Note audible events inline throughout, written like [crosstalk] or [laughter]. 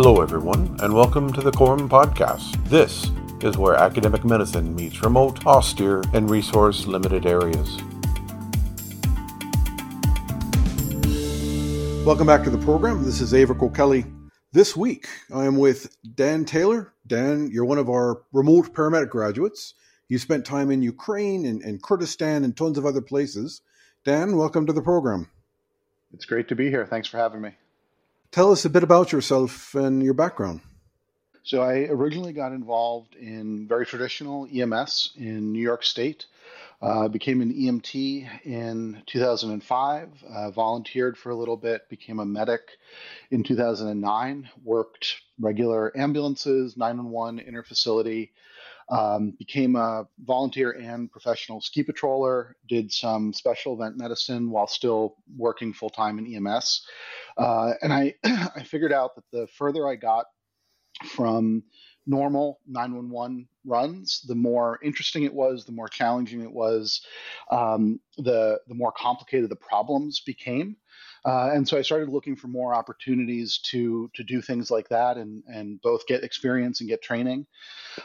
Hello, everyone, and welcome to the CoROM Podcast. This is where academic medicine meets remote, austere, and resource limited areas. Welcome back to the program. This is Aebhric O'Kelly. This week, I am with Dan Taylor. Dan, you're one of our remote paramedic graduates. You spent time in Ukraine and, and Kurdistan and tons of other places. Dan, welcome to the program. It's great to be here. Thanks for having me. Tell us a bit about yourself and your background. So, I originally got involved in very traditional EMS in New York State. Uh, became an EMT in 2005, uh, volunteered for a little bit, became a medic in 2009, worked regular ambulances, 911 interfacility, um, became a volunteer and professional ski patroller, did some special event medicine while still working full time in EMS. Uh, and I, [clears throat] I figured out that the further I got from normal 911 runs, the more interesting it was, the more challenging it was, um, the the more complicated the problems became. Uh, and so I started looking for more opportunities to to do things like that and and both get experience and get training.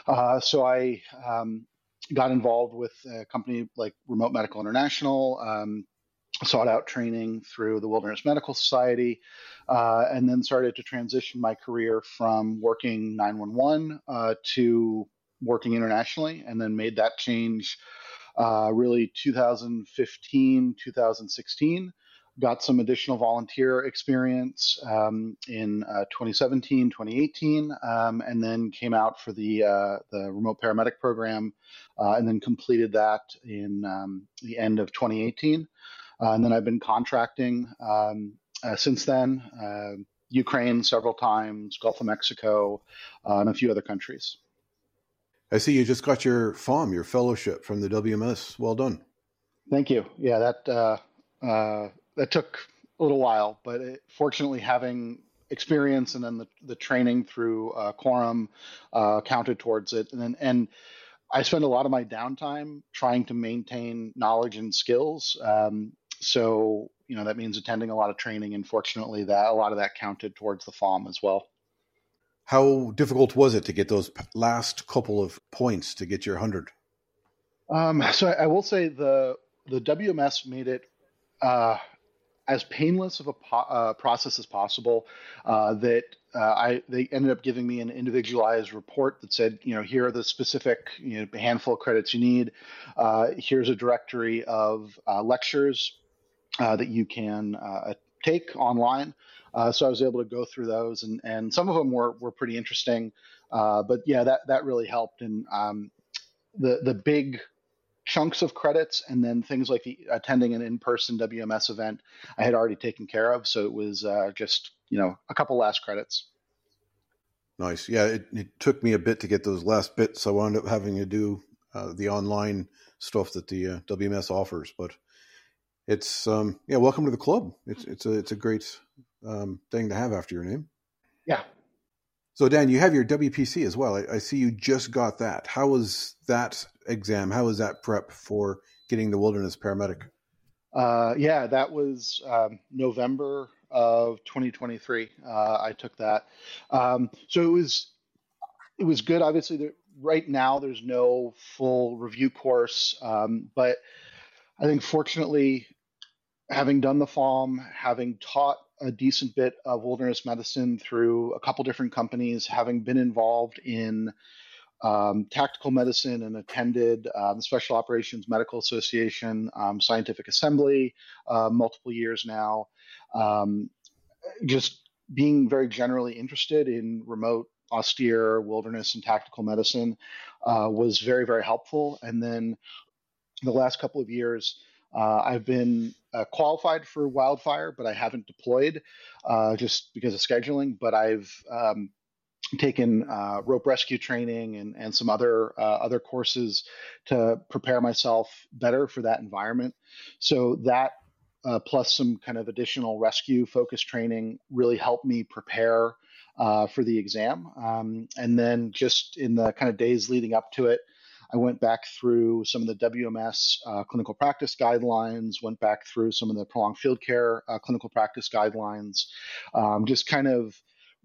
Uh, so I um, got involved with a company like Remote Medical International. Um, sought out training through the Wilderness Medical Society, uh, and then started to transition my career from working 911 uh, to working internationally, and then made that change uh, really 2015, 2016. Got some additional volunteer experience um, in uh, 2017, 2018, um, and then came out for the uh, the remote paramedic program, uh, and then completed that in um, the end of 2018. Uh, and then I've been contracting um, uh, since then. Uh, Ukraine several times, Gulf of Mexico, and a few other countries. I see you just got your FOM, your fellowship from the WMS. Well done. Thank you. Yeah, that uh, uh, that took a little while, but it, fortunately, having experience and then the, the training through uh, CoROM counted towards it, and then and I spend a lot of my downtime trying to maintain knowledge and skills. Um, so you know that means attending a lot of training and fortunately that a lot of that counted towards the FOM as well how difficult was it to get those last couple of points to get your 100 um, so I, I, will say the the wms made it uh, as painless of a po- uh, process as possible uh, that uh, I they ended up giving me an individualized report that said, you know, here are the specific you know, handful of credits you need. Uh, here's a directory of uh, lectures that you can uh, take online. Uh, so I was able to go through those, and, and some of them were, were pretty interesting. Uh, but yeah, that, that really helped. And um, the the big chunks of credits, and then things like the attending an in-person WMS event, I had already taken care of. So it was uh, just you know a couple last credits. Nice. Yeah, it, it took me a bit to get those last bits. I wound up having to do uh, the online stuff that the uh, WMS offers, but it's um, yeah, welcome to the club. It's it's a it's a great um, thing to have after your name. Yeah. So Dan, you have your WPC as well. I, I see you just got that. How was that exam? How was that prep for getting the wilderness paramedic? Uh, yeah, that was um, November of 2023. Uh, I took that. Um, so it was it was good. Obviously, the, right now there's no full review course, um, but I think fortunately having done the FOM, having taught a decent bit of wilderness medicine through a couple different companies, having been involved in um, tactical medicine and attended um, the Special Operations Medical Association um, Scientific Assembly uh, multiple years now. Um, just being very generally interested in remote, austere wilderness and tactical medicine uh, was very, very helpful. And then the last couple of years, uh, I've been uh, qualified for wildfire, but I haven't deployed uh, just because of scheduling. But I've um, taken uh, rope rescue training and, and some other uh, other courses to prepare myself better for that environment. So that uh, plus some kind of additional rescue focused training really helped me prepare for the exam. Um, and then just in the kind of days leading up to it. I went back through some of the WMS uh, clinical practice guidelines, went back through some of the prolonged field care uh, clinical practice guidelines, um, just kind of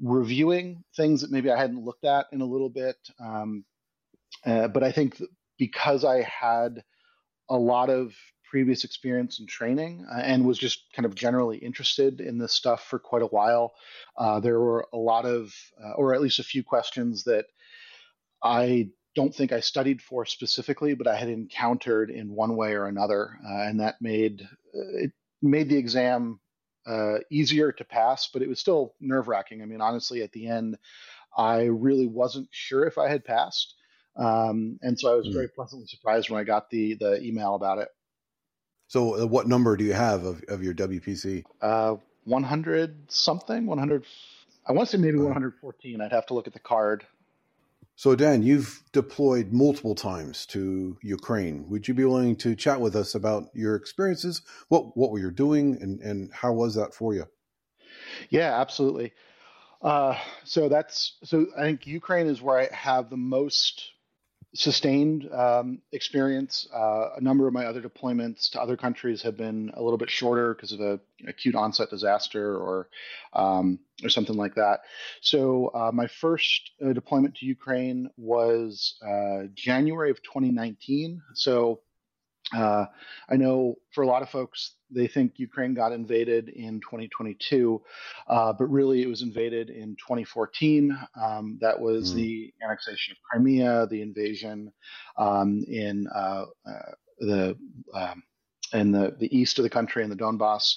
reviewing things that maybe I hadn't looked at in a little bit. Um, uh, but I think because I had a lot of previous experience and training uh, and was just kind of generally interested in this stuff for quite a while, uh, there were a lot of, uh, or at least a few questions that I don't think I studied for specifically, but I had encountered in one way or another, uh, and that made uh, it made the exam uh, easier to pass, but it was still nerve wracking. I mean, honestly, at the end, I really wasn't sure if I had passed. Um, and so I was mm. very pleasantly surprised when I got the the email about it. So, uh, what number do you have of, of your WPC? Uh, 100 something, 100. I want to say maybe 114. I'd have to look at the card. So, Dan, you've deployed multiple times to Ukraine. Would you be willing to chat with us about your experiences? What what were you doing, and and how was that for you? Yeah, absolutely. Uh, so that's so. I think Ukraine is where I have the most sustained um, experience. Uh, a number of my other deployments to other countries have been a little bit shorter because of a acute onset disaster or um, or something like that. So uh, my first uh, deployment to Ukraine was uh, January of 2019. So uh, I know for a lot of folks, they think Ukraine got invaded in 2022, uh, but really it was invaded in 2014. Um, that was mm. the annexation of Crimea, the invasion um, in uh, uh, the um, in the, the east of the country in the Donbass.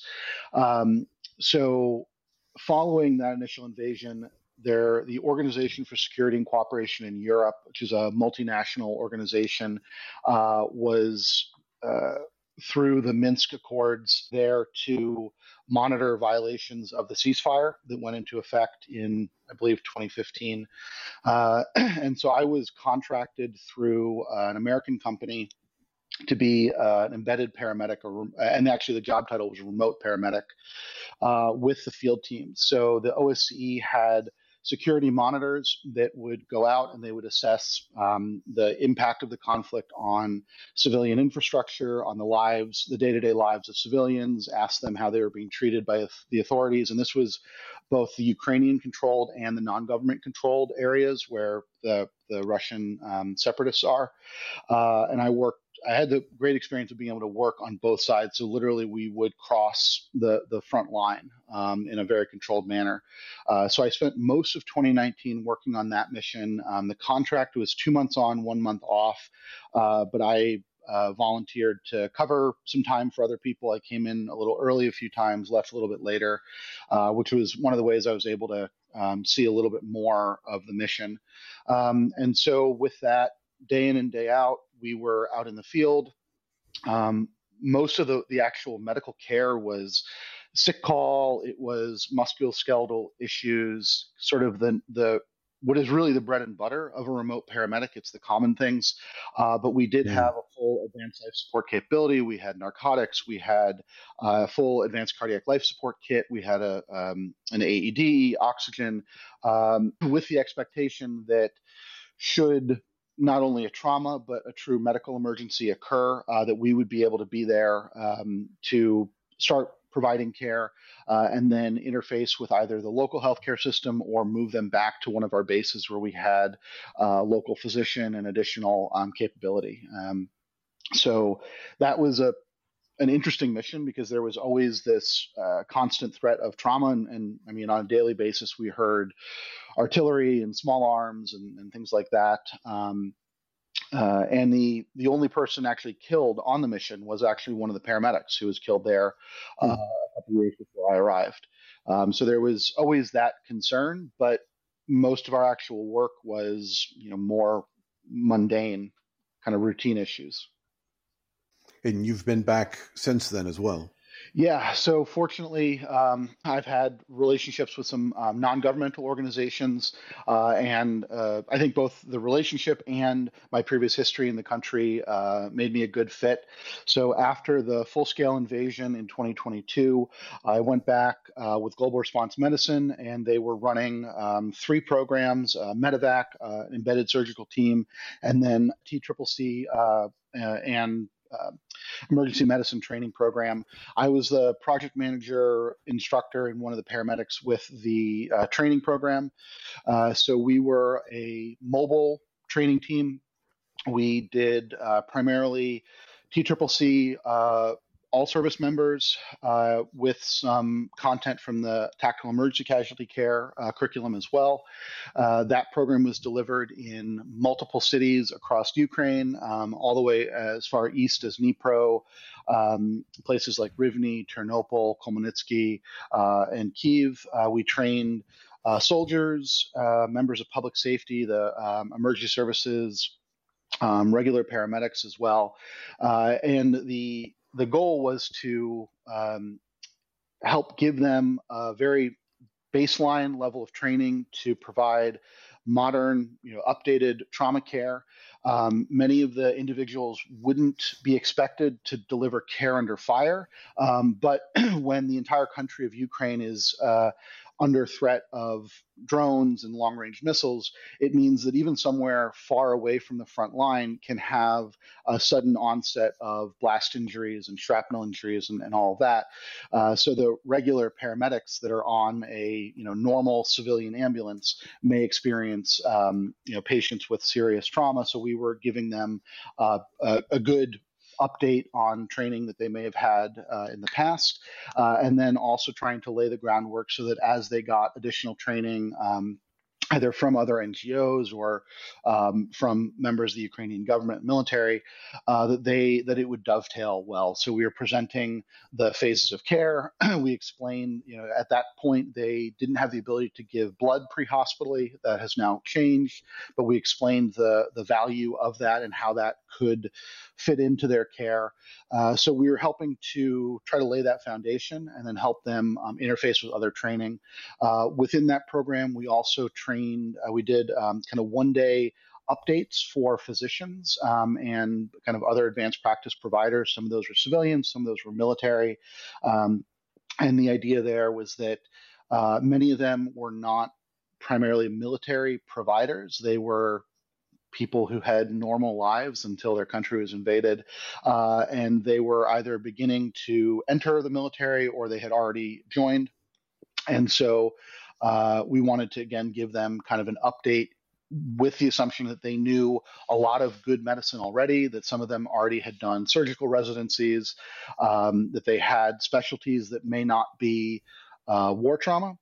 Um, so, following that initial invasion, there, the Organization for Security and Cooperation in Europe, which is a multinational organization, uh, was uh, through the Minsk Accords there to monitor violations of the ceasefire that went into effect in, I believe, 2015. Uh, [clears throat] and so I was contracted through uh, an American company to be uh, an embedded paramedic, or, and actually the job title was remote paramedic uh, with the field team. So the OSCE had security monitors that would go out and they would assess um, the impact of the conflict on civilian infrastructure, on the lives, the day to day lives of civilians, ask them how they were being treated by the authorities. And this was both the Ukrainian controlled and the non government controlled areas where the, the Russian um, separatists are. Uh, and I worked I had the great experience of being able to work on both sides. So literally, we would cross the the front line um, in a very controlled manner. Uh, so I spent most of 2019 working on that mission. Um, the contract was two months on, one month off, uh, but I uh, volunteered to cover some time for other people. I came in a little early a few times, left a little bit later, uh, which was one of the ways I was able to um, see a little bit more of the mission. Um, and so with that, day in and day out, we were out in the field. Um, most of the, the actual medical care was sick call. It was musculoskeletal issues, sort of the the what is really the bread and butter of a remote paramedic. It's the common things, uh, but we did yeah. have a full advanced life support capability. We had narcotics. We had a full advanced cardiac life support kit. We had a um, an AED, oxygen, um, with the expectation that should not only a trauma but a true medical emergency occur, uh, that we would be able to be there um, to start providing care uh, and then interface with either the local healthcare system or move them back to one of our bases where we had uh, local physician and additional um, capability. Um, so that was a an interesting mission because there was always this uh, constant threat of trauma. And, and, I mean, on a daily basis, we heard artillery and small arms and, and things like that. Um, uh, and the the only person actually killed on the mission was actually one of the paramedics who was killed there uh, mm. a couple years before I arrived. Um, so there was always that concern, but most of our actual work was you know more mundane, kind of routine issues. And you've been back since then as well. Yeah, so fortunately, um, I've had relationships with some um, non governmental organizations, uh, and uh, I think both the relationship and my previous history in the country uh, made me a good fit. So after the full scale invasion in 2022, I went back uh, with Global Response Medicine, and they were running um, three programs uh, Medevac, uh, embedded surgical team, and then TCCC and uh, emergency medicine training program. I was the project manager instructor and one of the paramedics with the uh, training program. Uh, so we were a mobile training team. We did uh, primarily TCCC all service members uh, with some content from the tactical emergency casualty care uh, curriculum as well. Uh, that program was delivered in multiple cities across Ukraine, um, all the way as far east as Dnipro, um, places like Rivne, Ternopil, Khmelnytsky, uh, and Kiev. Uh, we trained uh, soldiers, members of public safety, the um, emergency services, um, regular paramedics as well. Uh, and the the goal was to um, help give them a very baseline level of training to provide modern, you know, updated trauma care. Um, many of the individuals wouldn't be expected to deliver care under fire, um, but [clears throat] when the entire country of Ukraine is uh, under threat of drones and long range missiles, it means that even somewhere far away from the front line can have a sudden onset of blast injuries and shrapnel injuries and, and all of that. Uh, so the regular paramedics that are on a you know normal civilian ambulance may experience um, you know patients with serious trauma. So we were giving them uh, a, a good update on training that they may have had uh, in the past, uh, and then also trying to lay the groundwork so that as they got additional training, um, either from other NGOs or um, from members of the Ukrainian government military, uh, that they that it would dovetail well. So we were presenting the phases of care. [clears throat] we explained, you know, at that point they didn't have the ability to give blood pre-hospitally. That has now changed, but we explained the the value of that and how that could fit into their care. Uh, so we were helping to try to lay that foundation and then help them um, interface with other training. Uh, within that program, we also trained, uh, we did um, kind of one day updates for physicians um, and kind of other advanced practice providers. Some of those were civilians, some of those were military. Um, and the idea there was that uh, many of them were not primarily military providers. They were people who had normal lives until their country was invaded. Uh, and they were either beginning to enter the military or they had already joined. And so uh, we wanted to, again, give them kind of an update with the assumption that they knew a lot of good medicine already, that some of them already had done surgical residencies, um, that they had specialties that may not be uh, war trauma,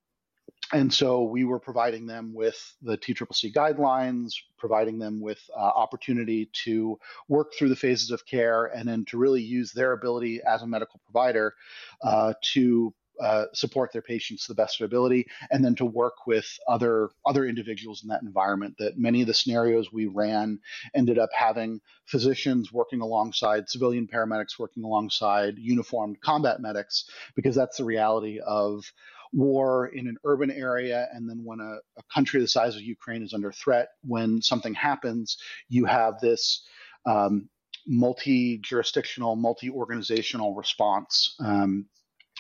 and so we were providing them with the TCCC guidelines, providing them with uh, opportunity to work through the phases of care, and then to really use their ability as a medical provider uh, to uh, support their patients to the best of their ability, and then to work with other other individuals in that environment. That many of the scenarios we ran ended up having physicians working alongside civilian paramedics, working alongside uniformed combat medics, because that's the reality of war in an urban area, and then when a, a country the size of Ukraine is under threat, when something happens, you have this um, multi jurisdictional, multi organizational response. Um,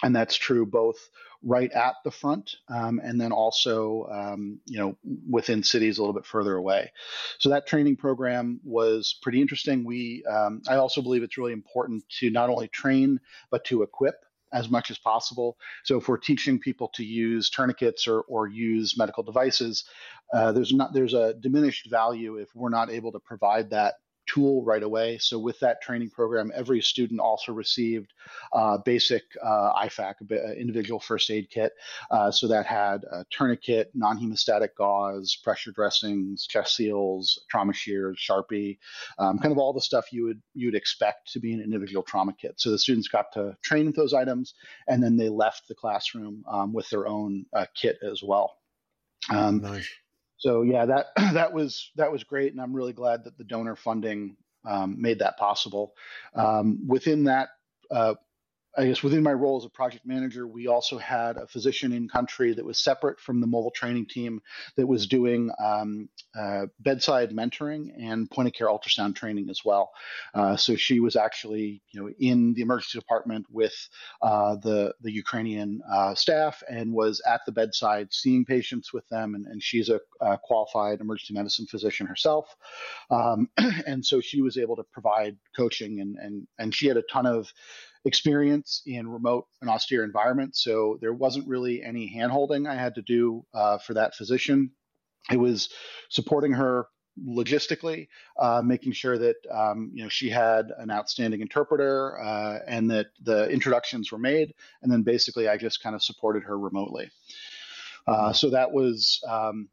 and that's true both right at the front um, and then also um, you know within cities a little bit further away so that training program was pretty interesting we um, i also believe it's really important to not only train but to equip as much as possible. So if we're teaching people to use tourniquets or, or use medical devices, uh, there's not there's a diminished value if we're not able to provide that tool right away. So with that training program, every student also received uh, basic uh, IFAK, uh, individual first aid kit. Uh, so that had a tourniquet, non-hemostatic gauze, pressure dressings, chest seals, trauma shears, Sharpie, um, kind of all the stuff you would you'd expect to be an individual trauma kit. So the students got to train with those items, and then they left the classroom um, with their own uh, kit as well. Um, nice so yeah, that [clears throat] that was that was great, and I'm really glad that the donor funding um, made that possible. Um, within that uh, I guess within my role as a project manager, we also had a physician in country that was separate from the mobile training team that was doing um, uh, bedside mentoring and point of care ultrasound training as well. Uh, so she was actually, you know, in the emergency department with uh, the the Ukrainian uh, staff and was at the bedside seeing patients with them. And, and she's a, a, qualified emergency medicine physician herself, um, [clears throat] and so she was able to provide coaching and and and she had a ton of experience in remote and austere environments. So there wasn't really any handholding I had to do uh, for that physician. It was supporting her logistically, uh, making sure that um, you know she had an outstanding interpreter uh, and that the introductions were made, and then basically I just kind of supported her remotely. Uh, so that was um,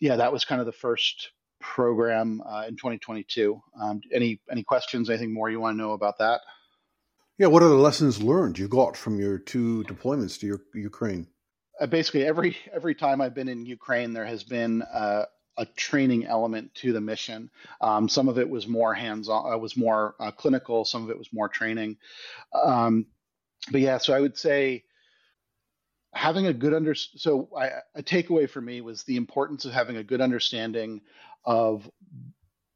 yeah, that was kind of the first program uh, in 2022. Um, any any questions? Anything more you want to know about that? Yeah, what are the lessons learned you got from your two deployments to your, Ukraine? Uh, basically, every every time I've been in Ukraine, there has been uh, a training element to the mission. Um, some of it was more hands-on, uh, was more uh, clinical. Some of it was more training. Um, but yeah, so I would say having a good under so I, a takeaway for me was the importance of having a good understanding of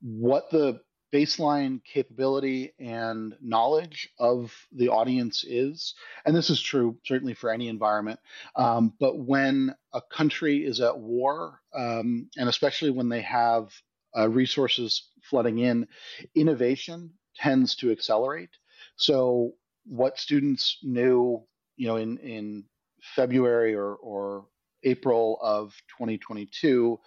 what the baseline capability and knowledge of the audience is. And this is true certainly for any environment. Um, but when a country is at war, um, and especially when they have uh, resources flooding in, innovation tends to accelerate. So what students knew, you know, in in February or or April of 2022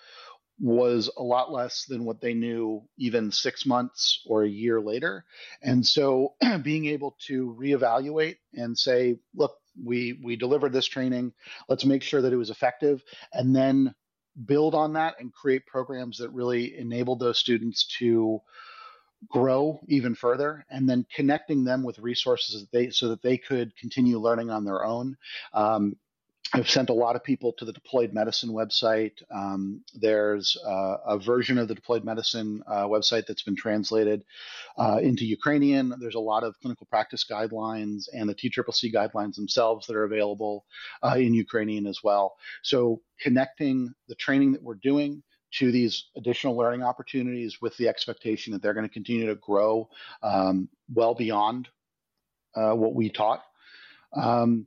was a lot less than what they knew even six months or a year later. And so [clears throat] being able to reevaluate and say, look, we we delivered this training, let's make sure that it was effective, and then build on that and create programs that really enabled those students to grow even further and then connecting them with resources that they so that they could continue learning on their own. Um, I've sent a lot of people to the Deployed Medicine website. Um, there's uh, a version of the Deployed Medicine uh, website that's been translated uh, into Ukrainian. There's a lot of clinical practice guidelines and the TCCC guidelines themselves that are available uh, in Ukrainian as well. So connecting the training that we're doing to these additional learning opportunities with the expectation that they're going to continue to grow um, well beyond uh, what we taught. Um,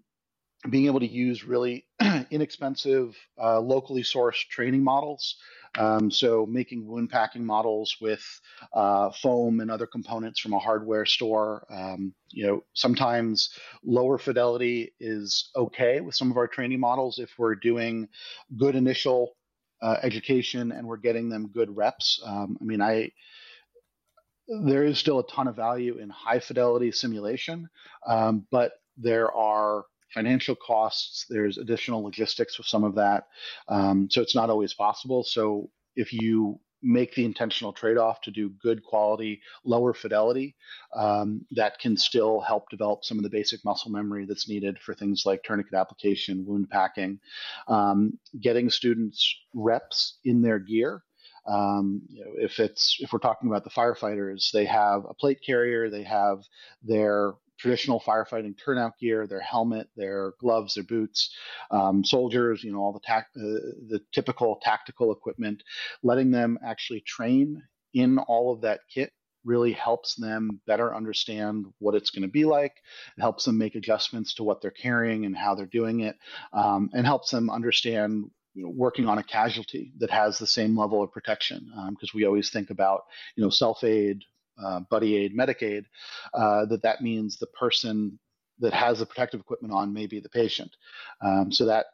being able to use really [clears throat] inexpensive, uh, locally sourced training models. Um, so making wound packing models with uh, foam and other components from a hardware store. Um, you know, sometimes lower fidelity is okay with some of our training models if we're doing good initial uh, education and we're getting them good reps. Um, I mean, I there is still a ton of value in high fidelity simulation, um, but there are financial costs. There's additional logistics with some of that. Um, so it's not always possible. So if you make the intentional trade-off to do good quality, lower fidelity, um, that can still help develop some of the basic muscle memory that's needed for things like tourniquet application, wound packing, um, getting students reps in their gear. Um, you know, if it's if we're talking about the firefighters, they have a plate carrier, they have their traditional firefighting turnout gear, their helmet, their gloves, their boots, um, soldiers, you know, all the uh, the typical tactical equipment, letting them actually train in all of that kit really helps them better understand what it's going to be like. It helps them make adjustments to what they're carrying and how they're doing it, um, and helps them understand you know, working on a casualty that has the same level of protection because um, we always think about you know self aid uh, buddy aid, Medicaid, uh, that that means the person that has the protective equipment on may be the patient. Um, so that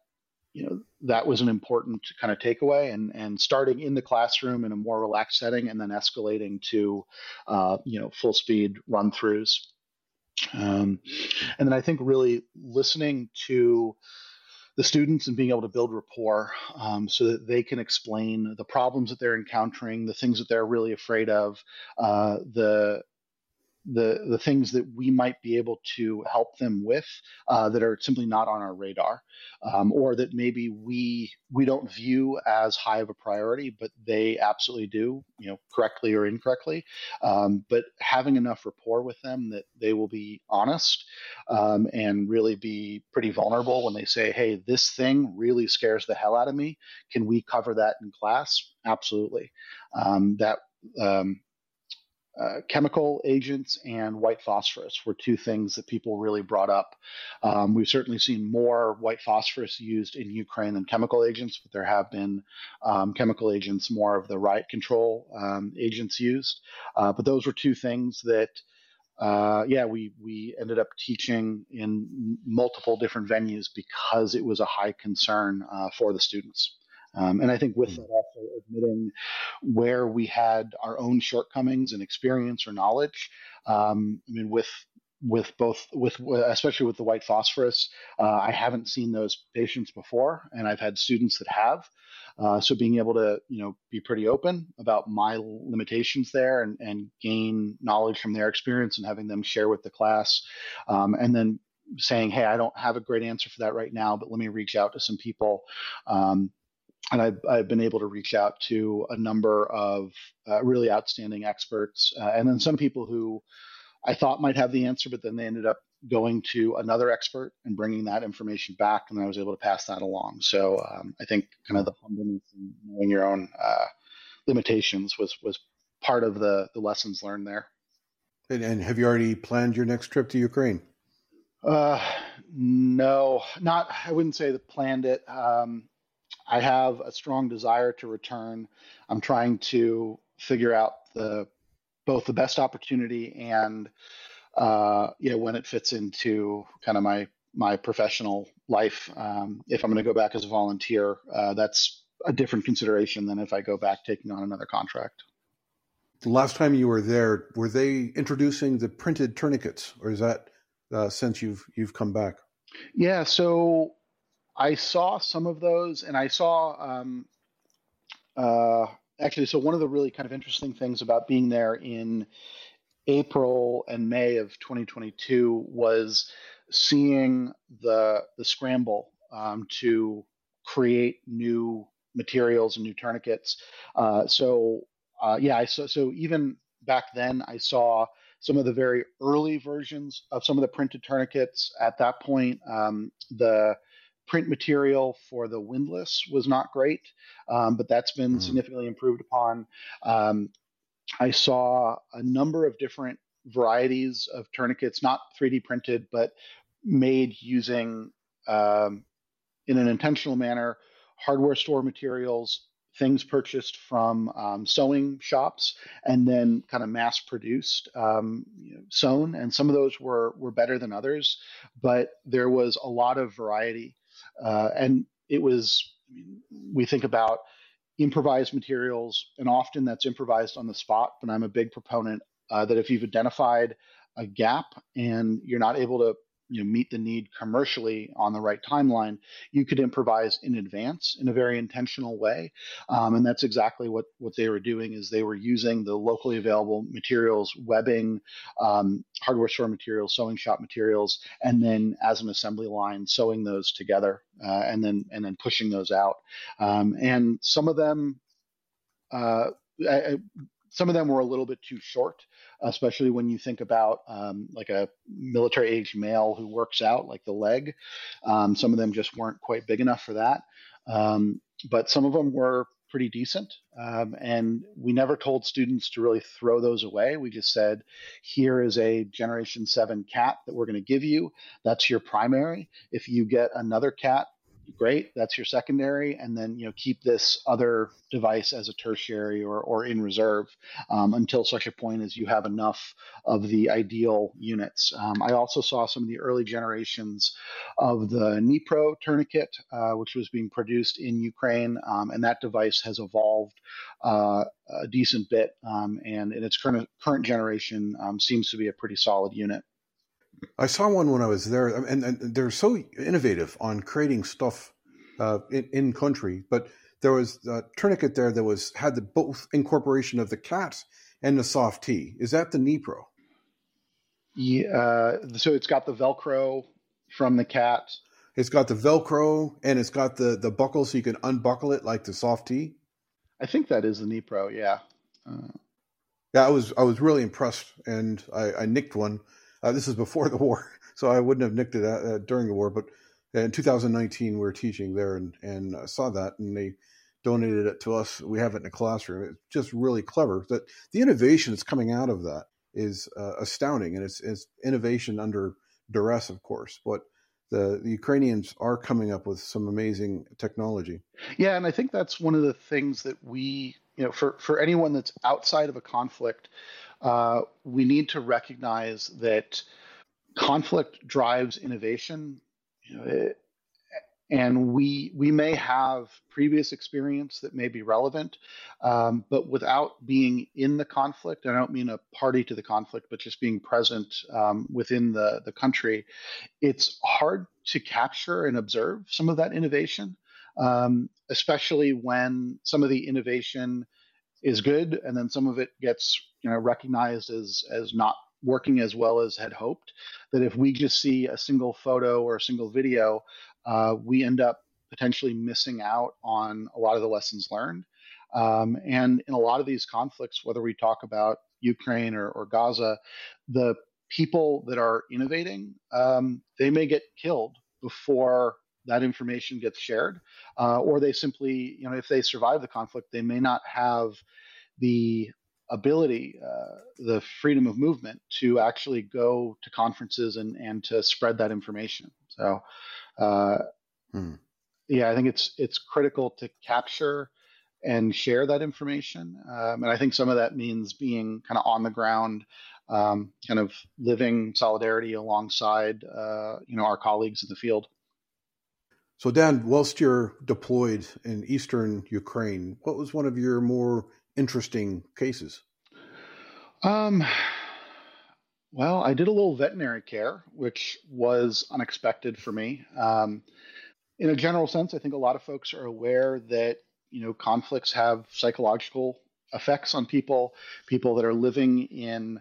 you know that was an important kind of takeaway and and starting in the classroom in a more relaxed setting and then escalating to uh, you know full speed run throughs um, and then i think really listening to the students and being able to build rapport um, so that they can explain the problems that they're encountering, the things that they're really afraid of, uh, the the the things that we might be able to help them with uh, that are simply not on our radar, um, or that maybe we we don't view as high of a priority, but they absolutely do, you know, correctly or incorrectly. Um, but having enough rapport with them that they will be honest um, and really be pretty vulnerable when they say, "Hey, this thing really scares the hell out of me. Can we cover that in class?" Absolutely. Um, that um, uh, chemical agents and white phosphorus were two things that people really brought up. Um, we've certainly seen more white phosphorus used in Ukraine than chemical agents, but there have been um, chemical agents, more of the riot control um, agents used. Uh, but those were two things that. Uh, yeah, we we ended up teaching in multiple different venues because it was a high concern uh, for the students. Um, and I think with mm. that also admitting where we had our own shortcomings and experience or knowledge. Um, I mean, with with both with especially with the white phosphorus, uh, I haven't seen those patients before, and I've had students that have. Uh, so being able to you know be pretty open about my limitations there and, and gain knowledge from their experience and having them share with the class, um, and then saying, hey, I don't have a great answer for that right now, but let me reach out to some people. Um, and I've, I've, been able to reach out to a number of uh, really outstanding experts, uh, and then some people who I thought might have the answer, but then they ended up going to another expert and bringing that information back, and then I was able to pass that along. So um, I think kind of the humbleness and knowing your own uh, limitations was was part of the the lessons learned there. And, and have you already planned your next trip to Ukraine? Uh, no, not. I wouldn't say that planned it. Um, I have a strong desire to return. I'm trying to figure out the both the best opportunity and uh, you know when it fits into kind of my my professional life. Um, if I'm going to go back as a volunteer, uh, that's a different consideration than if I go back taking on another contract. The last time you were there, were they introducing the printed tourniquets, or is that uh, since you've you've come back? Yeah, so I saw some of those, and I saw um, uh, actually. So one of the really kind of interesting things about being there in April and May of 2022 was seeing the the scramble um, to create new materials and new tourniquets. Uh, so uh, yeah, I saw, so even back then I saw some of the very early versions of some of the printed tourniquets. At that point, um, the print material for the windlass was not great, um, but that's been mm. significantly improved upon. Um, I saw a number of different varieties of tourniquets, not 3D printed, but made using, um, in an intentional manner, hardware store materials, things purchased from um, sewing shops, and then kind of mass produced um, you know, sewn. And some of those were were better than others, but there was a lot of variety uh, and it was, we think about improvised materials, and often that's improvised on the spot. But I'm a big proponent uh, that if you've identified a gap and you're not able to you know meet the need commercially on the right timeline you could improvise in advance in a very intentional way. Um, and that's exactly what what they were doing is they were using the locally available materials webbing um, hardware store materials sewing shop materials and then as an assembly line sewing those together uh, and then and then pushing those out. Um, and some of them uh, I, some of them were a little bit too short, especially when you think about um, like a military age male who works out, like the leg. Um, some of them just weren't quite big enough for that. Um, but some of them were pretty decent. Um, and we never told students to really throw those away. We just said, here is a Generation 7 CAT that we're going to give you. That's your primary. If you get another CAT great that's your secondary and then you know keep this other device as a tertiary or, or in reserve um, until such a point as you have enough of the ideal units. Um, i also saw some of the early generations of the Dnipro tourniquet uh, which was being produced in ukraine um, and that device has evolved uh, a decent bit um, and in its current current generation um, seems to be a pretty solid unit I saw one when I was there, and, and they're so innovative on creating stuff uh, in, in, country. But there was a tourniquet there that was had the both incorporation of the CAT and the SOFTT. Is that the Dnipro? Yeah, uh, so it's got the Velcro from the CAT. It's got the Velcro and it's got the the buckle so you can unbuckle it like the SOFTT. I think that is the Dnipro. Yeah. Uh, yeah, I was I was really impressed, and I, I nicked one. Uh, this is before [laughs] the war, so I wouldn't have nicked it uh, uh during the war. But in 2019, we were teaching there and and saw that, and they donated it to us. We have it in a classroom. It's just really clever. That the innovation that's coming out of that is uh, astounding, and it's, it's innovation under duress, of course. But the, the Ukrainians are coming up with some amazing technology. Yeah, and I think that's one of the things that we, you know, for for anyone that's outside of a conflict, uh, we need to recognize that conflict drives innovation. You know, it, and we we may have previous experience that may be relevant um, but without being in the conflict i don't mean a party to the conflict but just being present um, within the the country it's hard to capture and observe some of that innovation um, especially when some of the innovation is good and then some of it gets you know recognized as as not working as well as had hoped that if we just see a single photo or a single video uh, we end up potentially missing out on a lot of the lessons learned. Um, and in a lot of these conflicts, whether we talk about Ukraine or, or Gaza, the people that are innovating, um, they may get killed before that information gets shared, uh, or they simply, you know, if they survive the conflict, they may not have the ability, uh, the freedom of movement to actually go to conferences and, and to spread that information. So uh, hmm. Yeah, I think it's it's critical to capture and share that information, um, and I think some of that means being kind of on the ground, um, kind of living solidarity alongside uh, you know our colleagues in the field. So, Dan, whilst you're deployed in eastern Ukraine, what was one of your more interesting cases? Um, well, I did a little veterinary care, which was unexpected for me. Um, in a general sense, I think a lot of folks are aware that you know conflicts have psychological effects on people. People that are living in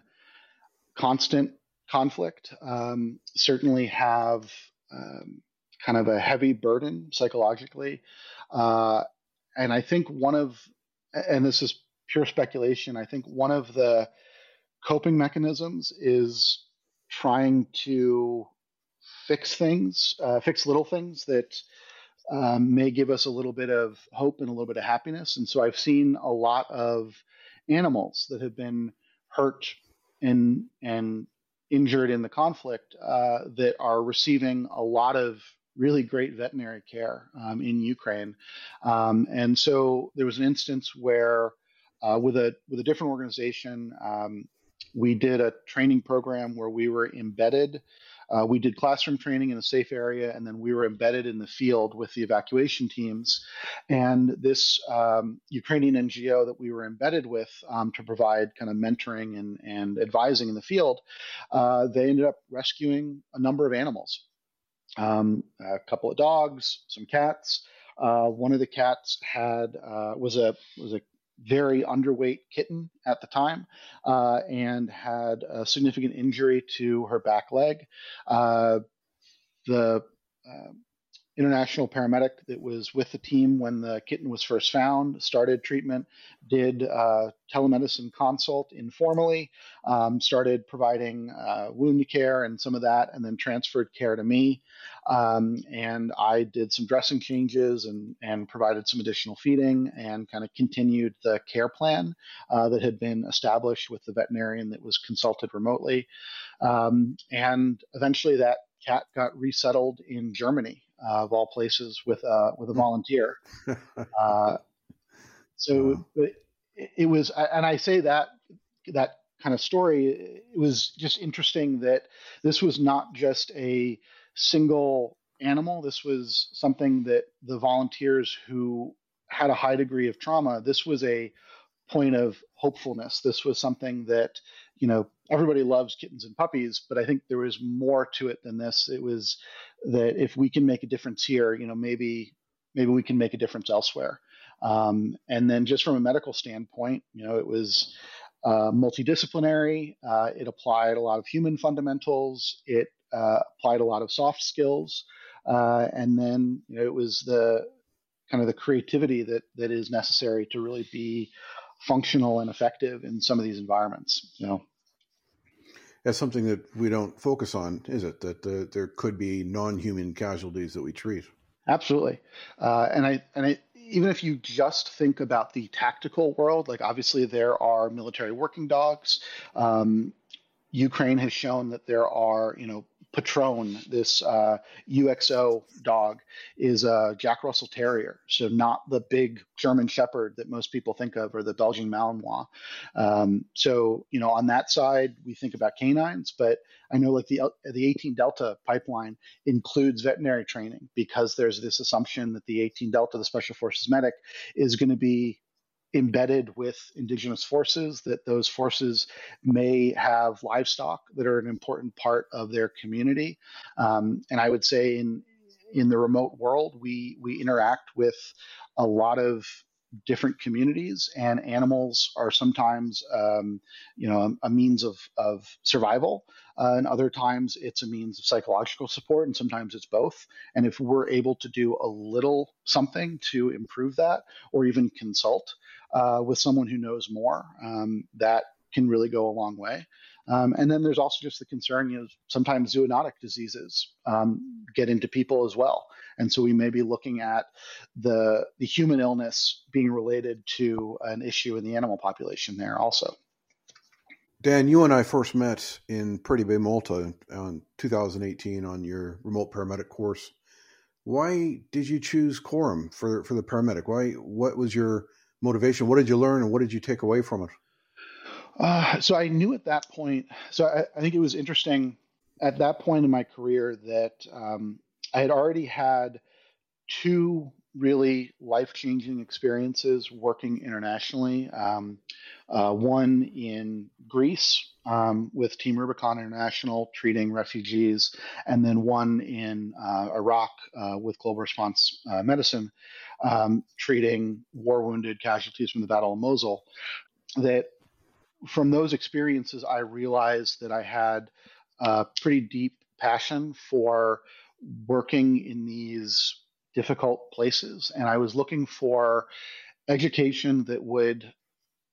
constant conflict um, certainly have um, kind of a heavy burden psychologically, uh, and I think one of and this is pure speculation. I think one of the coping mechanisms is trying to fix things, uh, fix little things that um, may give us a little bit of hope and a little bit of happiness. And so I've seen a lot of animals that have been hurt and and injured in the conflict uh, that are receiving a lot of really great veterinary care um, in Ukraine. Um, and so there was an instance where uh, with a with a different organization, um, we did a training program where we were embedded. Uh, we did classroom training in a safe area, and then we were embedded in the field with the evacuation teams. And this um, Ukrainian NGO that we were embedded with um, to provide kind of mentoring and, and advising in the field, uh, they ended up rescuing a number of animals um, a couple of dogs, some cats. Uh, one of the cats had uh, was a was a very underweight kitten at the time uh, and had a significant injury to her back leg. Uh, the uh, international paramedic that was with the team when the kitten was first found started treatment, did uh, telemedicine consult informally, um, started providing uh, wound care and some of that, and then transferred care to me. Um, and I did some dressing changes and, and provided some additional feeding and kind of continued the care plan uh, that had been established with the veterinarian that was consulted remotely. Um, and eventually that cat got resettled in Germany uh, of all places, with uh, with a hmm. volunteer. [laughs] uh, so it, it, was, and I say that that kind of story. It was just interesting that this was not just a single animal. This was something that the volunteers who had a high degree of trauma. This was a point of hopefulness. This was something that you know everybody loves kittens and puppies, but I think there was more to it than this. It was that if we can make a difference here, you know, maybe maybe we can make a difference elsewhere. Um, and then just from a medical standpoint, you know, it was uh, multidisciplinary. Uh, it applied a lot of human fundamentals. It uh, applied a lot of soft skills, uh, and then you know, it was the kind of the creativity that that is necessary to really be functional and effective in some of these environments. You know. That's something that we don't focus on, is it? That uh, there could be non-human casualties that we treat. Absolutely, uh, and I and I even if you just think about the tactical world, like obviously there are military working dogs. Um, Ukraine has shown that there are, you know, Patron, this uh, UXO dog, is a Jack Russell Terrier, so not the big German Shepherd that most people think of, or the Belgian Malinois. Um, so, you know, on that side, we think about canines, but I know like the the 18 Delta pipeline includes veterinary training because there's this assumption that the 18 Delta, the Special Forces medic, is going to be embedded with indigenous forces, that those forces may have livestock that are an important part of their community. Um, and I would say in in the remote world, we we interact with a lot of different communities and animals are sometimes um, you know a, means of, of survival uh, and other times it's a means of psychological support and sometimes it's both and if we're able to do a little something to improve that or even consult uh, with someone who knows more, um, that can really go a long way. Um, and then there's also just the concern, you know, sometimes zoonotic diseases um, get into people as well. And so we may be looking at the, the human illness being related to an issue in the animal population there also. Dan, you and I first met in Pretty Bay, Malta in 2018 on your remote paramedic course. Why did you choose CoROM for, for the paramedic? Why, what was your motivation? What did you learn and what did you take away from it? Uh, so I knew at that point, so I, I, think it was interesting at that point in my career that um, I had already had two really life changing experiences working internationally. Um, uh, one in Greece um, with Team Rubicon International treating refugees, and then one in uh, Iraq uh, with Global Response uh, Medicine um, treating war wounded casualties from the Battle of Mosul, that from those experiences, I realized that I had a pretty deep passion for working in these difficult places. And I was looking for education that would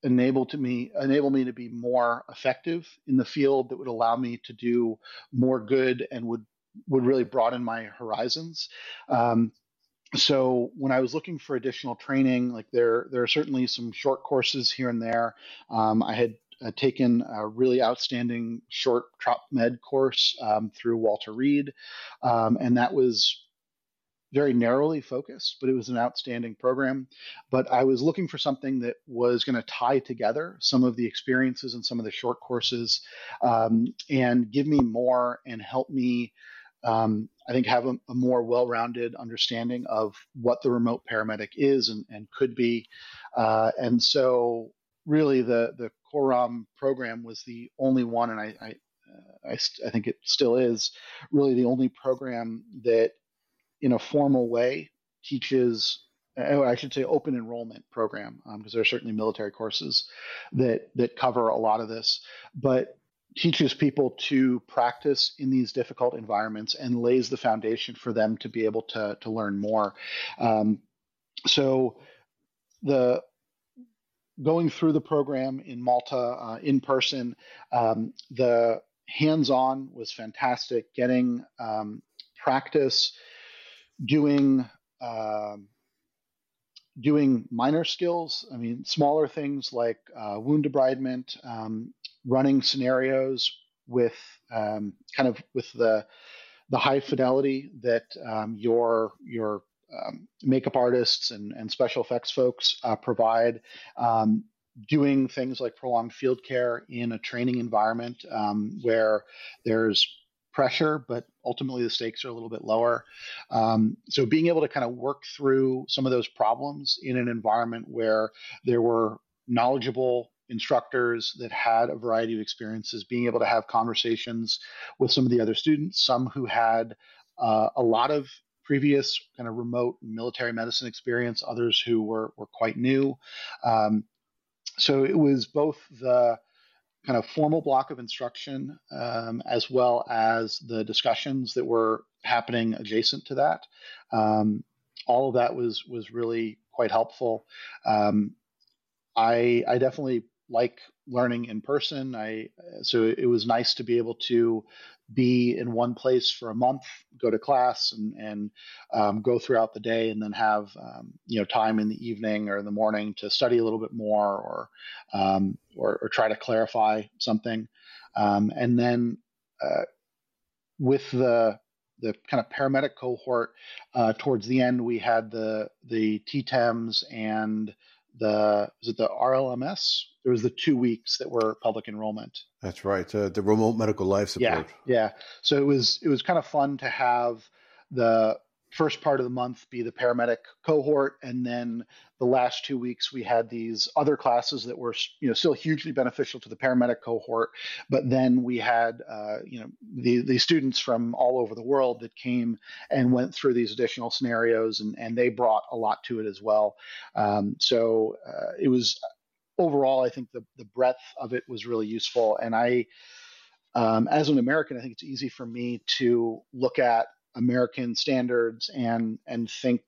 enable to me enable me to be more effective in the field that would allow me to do more good and would would really broaden my horizons um, so when I was looking for additional training, like there there are certainly some short courses here and there. Um, I had uh, taken a really outstanding short trop med course um, through Walter Reed, um, and that was very narrowly focused, but it was an outstanding program. But I was looking for something that was going to tie together some of the experiences and some of the short courses um, and give me more and help me um, I think have a, a more well-rounded understanding of what the remote paramedic is and, and could be. Uh, and so really the, the CoROM program was the only one, and I, I, uh, I, I, think it still is really the only program that in a formal way teaches oh, I should say open enrollment program because um, there are certainly military courses that that cover a lot of this, but teaches people to practice in these difficult environments and lays the foundation for them to be able to, to learn more. Um, so the going through the program in Malta uh, in person, um, the hands-on was fantastic. Getting um, practice doing um, doing minor skills. I mean, smaller things like uh, wound debridement, um, running scenarios with um, kind of with the the high fidelity that um, your your um, makeup artists and, and special effects folks uh, provide. Um, doing things like prolonged field care in a training environment um, where there's pressure, but ultimately the stakes are a little bit lower. Um, so being able to kind of work through some of those problems in an environment where there were knowledgeable instructors that had a variety of experiences, being able to have conversations with some of the other students, some who had uh, a lot of previous kind of remote military medicine experience, others who were, were quite new. Um, so it was both the kind of formal block of instruction um, as well as the discussions that were happening adjacent to that. Um, all of that was was really quite helpful. Um, I I definitely like learning in person. I so it was nice to be able to be in one place for a month, go to class, and and um, go throughout the day, and then have um, you know time in the evening or in the morning to study a little bit more, or um, or, or, try to clarify something, um, and then uh, with the the kind of paramedic cohort uh, towards the end, we had the the TTEMS and the was it the RLMS? There was the two weeks that were public enrollment. That's right, uh, the remote medical life support. Yeah, yeah. So it was it was kind of fun to have the first part of the month be the paramedic cohort, and then the last two weeks we had these other classes that were you know still hugely beneficial to the paramedic cohort. But then we had uh, you know the the students from all over the world that came and went through these additional scenarios, and and they brought a lot to it as well. Um, so uh, it was overall, I think the the breadth of it was really useful, and I. Um, as an American, I think it's easy for me to look at American standards and and think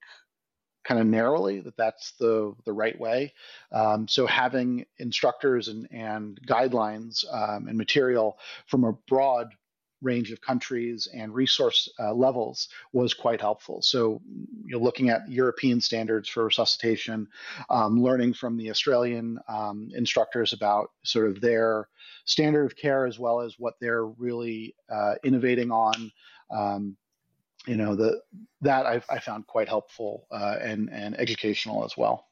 kind of narrowly that that's the the right way. Um, so having instructors and and guidelines um, and material from a broad range of countries and resource uh, levels was quite helpful. So, you know, looking at European standards for resuscitation, um, learning from the Australian um, instructors about sort of their standard of care as well as what they're really uh, innovating on. Um, you know the that I've, I found quite helpful uh, and and educational as well.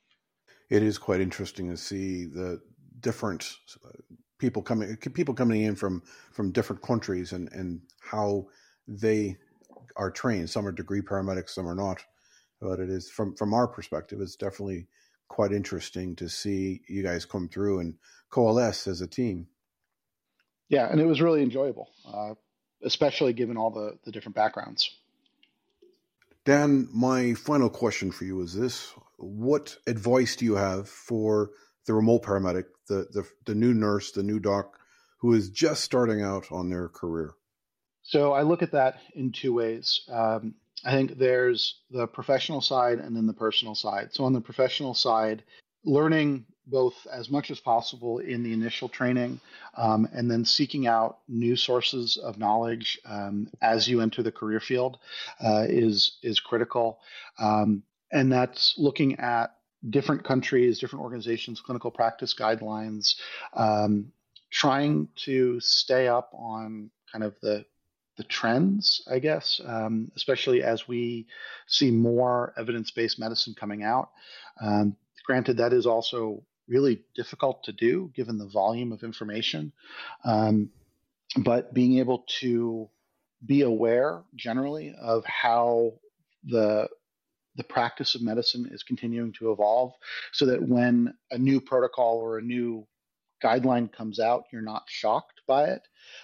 It is quite interesting to see the different uh, people coming people coming in from from different countries and and how they are trained. Some are degree paramedics, some are not. But it is from from our perspective, it's definitely quite interesting to see you guys come through and coalesce as a team. Yeah, and it was really enjoyable, uh, especially given all the the different backgrounds. Dan, my final question for you is this. What advice do you have for the remote paramedic, the, the, the new nurse, the new doc who is just starting out on their career? So I look at that in two ways. Um, I think there's the professional side and then the personal side. So on the professional side, learning both as much as possible in the initial training um, and then seeking out new sources of knowledge um, as you enter the career field uh, is is critical um, and that's looking at different countries different organizations clinical practice guidelines um, trying to stay up on kind of the the trends, I guess, um, especially as we see more evidence-based medicine coming out. Um, granted, that is also really difficult to do given the volume of information. Um, but being able to be aware generally of how the the practice of medicine is continuing to evolve so that when a new protocol or a new guideline comes out, you're not shocked by it,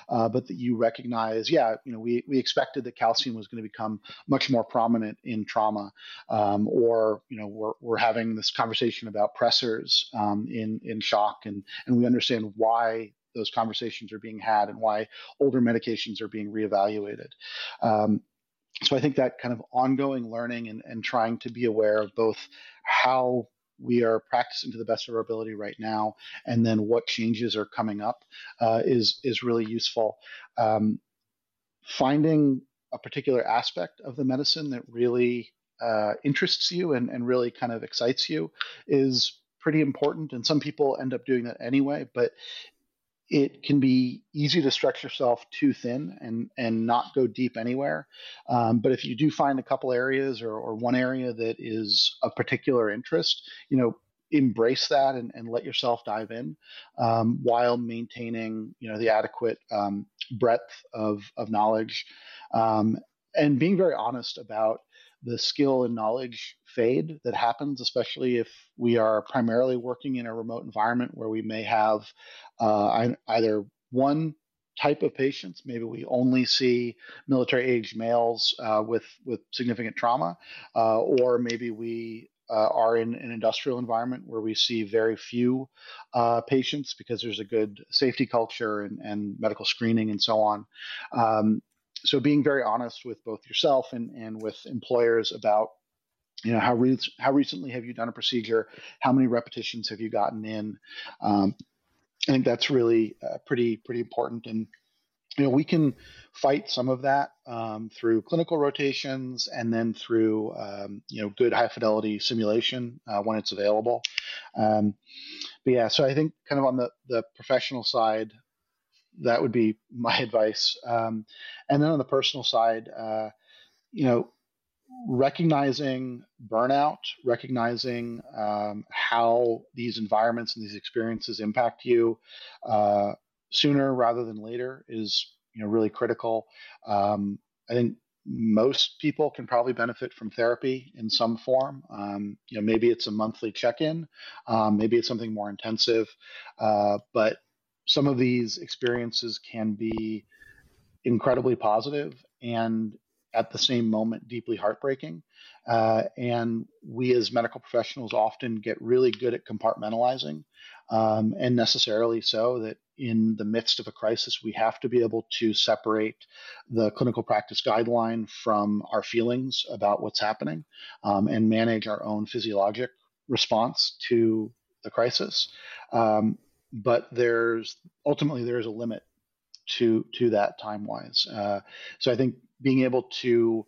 uh, but that you recognize, yeah, you know, we, we expected that calcium was going to become much more prominent in trauma, um, or you know, we're, we're having this conversation about pressors um, in in shock, and and we understand why those conversations are being had and why older medications are being reevaluated. Um, so I think that kind of ongoing learning and, and trying to be aware of both how we are practicing to the best of our ability right now, and then what changes are coming up uh, is is really useful. Um, finding a particular aspect of the medicine that really uh, interests you and, and really kind of excites you is pretty important. And some people end up doing that anyway, but it can be easy to stretch yourself too thin and and not go deep anywhere. Um, but if you do find a couple areas or, or one area that is of particular interest, you know, embrace that and, and let yourself dive in um, while maintaining you know the adequate um, breadth of of knowledge um, and being very honest about the skill and knowledge fade that happens, especially if we are primarily working in a remote environment where we may have uh, either one type of patients. Maybe we only see military aged males uh, with with significant trauma, uh, or maybe we uh, are in an industrial environment where we see very few uh, patients because there's a good safety culture and, and medical screening and so on. Um, so being very honest with both yourself and, and with employers about you know how re- how recently have you done a procedure? How many repetitions have you gotten in? Um, i think that's really uh, pretty pretty important. And you know we can fight some of that um, through clinical rotations and then through um, you know good high fidelity simulation uh, when it's available. Um, but yeah so i think kind of on the the professional side that would be my [laughs] advice um, and then on the personal side uh, you know recognizing burnout recognizing um, how these environments and these experiences impact you uh, sooner rather than later is you know really critical. Um, I think most people can probably benefit from therapy in some form. Um, you know, maybe it's a monthly check-in, um, maybe it's something more intensive, uh, but some of these experiences can be incredibly positive and at the same moment deeply heartbreaking. Uh, and we as medical professionals often get really good at compartmentalizing, um, and necessarily so that in the midst of a crisis, we have to be able to separate the clinical practice guideline from our feelings about what's happening um, and manage our own physiologic response to the crisis. Um, but there's ultimately there's a limit to to that time wise. Uh, so I think being able to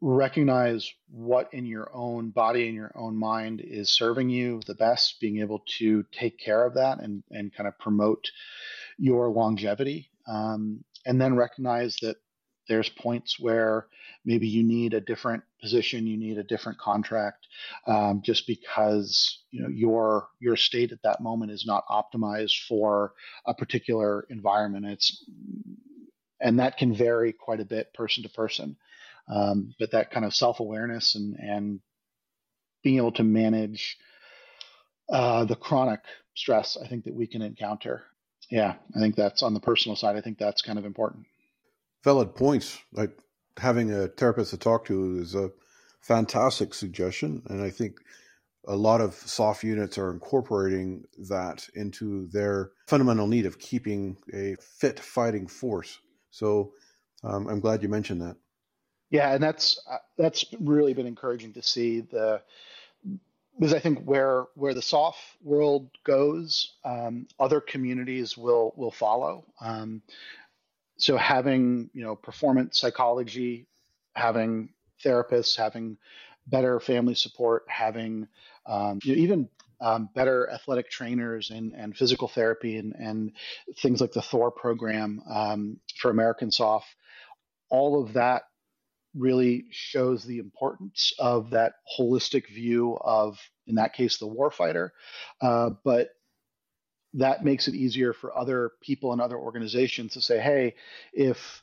recognize what in your own body and your own mind is serving you the best, being able to take care of that and, and kind of promote your longevity. Um, and then recognize that there's points where maybe you need a different position, you need a different contract, um, just because you know your your state at that moment is not optimized for a particular environment. It's and that can vary quite a bit person to person. Um, but that kind of self awareness and and being able to manage uh, the chronic stress, I think that we can encounter. Yeah, I think that's on the personal side. I think that's kind of important. Valid points. Like having a therapist to talk to is a fantastic suggestion, and I think a lot of SOF units are incorporating that into their fundamental need of keeping a fit fighting force. So um, I'm glad you mentioned that. Yeah, and that's uh, that's really been encouraging to see the because I think where where the SOF world goes, um, other communities will will follow. Um, so having you know performance psychology, having therapists, having better family support, having um, you know, even um, better athletic trainers and, and physical therapy and, and things like the Thor program um, for American SOF, all of that really shows the importance of that holistic view of, in that case, the warfighter. Uh, but that makes it easier for other people and other organizations to say, hey, if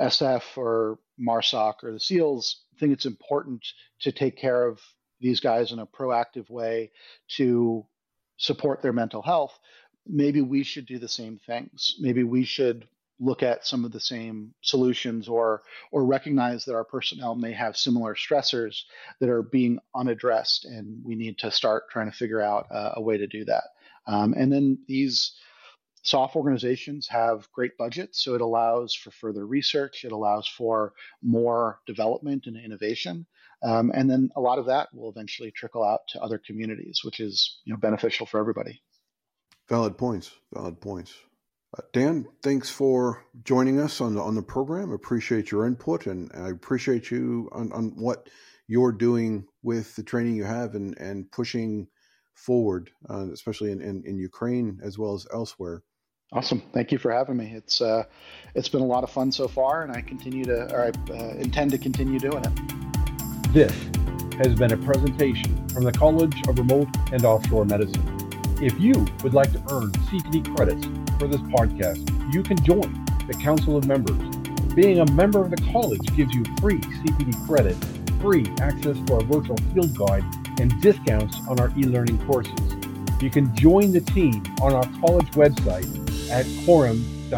SF or MARSOC or the SEALs think it's important to take care of these guys in a proactive way to support their mental health, maybe we should do the same things. Maybe we should look at some of the same solutions or or recognize that our personnel may have similar stressors that are being unaddressed and we need to start trying to figure out a way to do that um, and then these SOF organizations have great budgets so it allows for further research it allows for more development and innovation. Um, and then a lot of that will eventually trickle out to other communities which is you know beneficial for everybody. Valid points valid points. Uh, Dan, thanks for joining us on the on the program. Appreciate your input, and I appreciate you on, on what you're doing with the training you have and and pushing forward, uh, especially in, in, in Ukraine as well as elsewhere. Awesome. Thank you for having me. It's uh, it's been a lot of fun so far, and I continue to, or I uh, intend to continue doing it. This has been a presentation from the College of Remote and Offshore Medicine. If you would like to earn CPD credits for this podcast, you can join the Council of Members. Being a member of the college gives you free CPD credit, free access to our virtual field guide, and discounts on our e-learning courses. You can join the team on our college website at corom.edu.mt.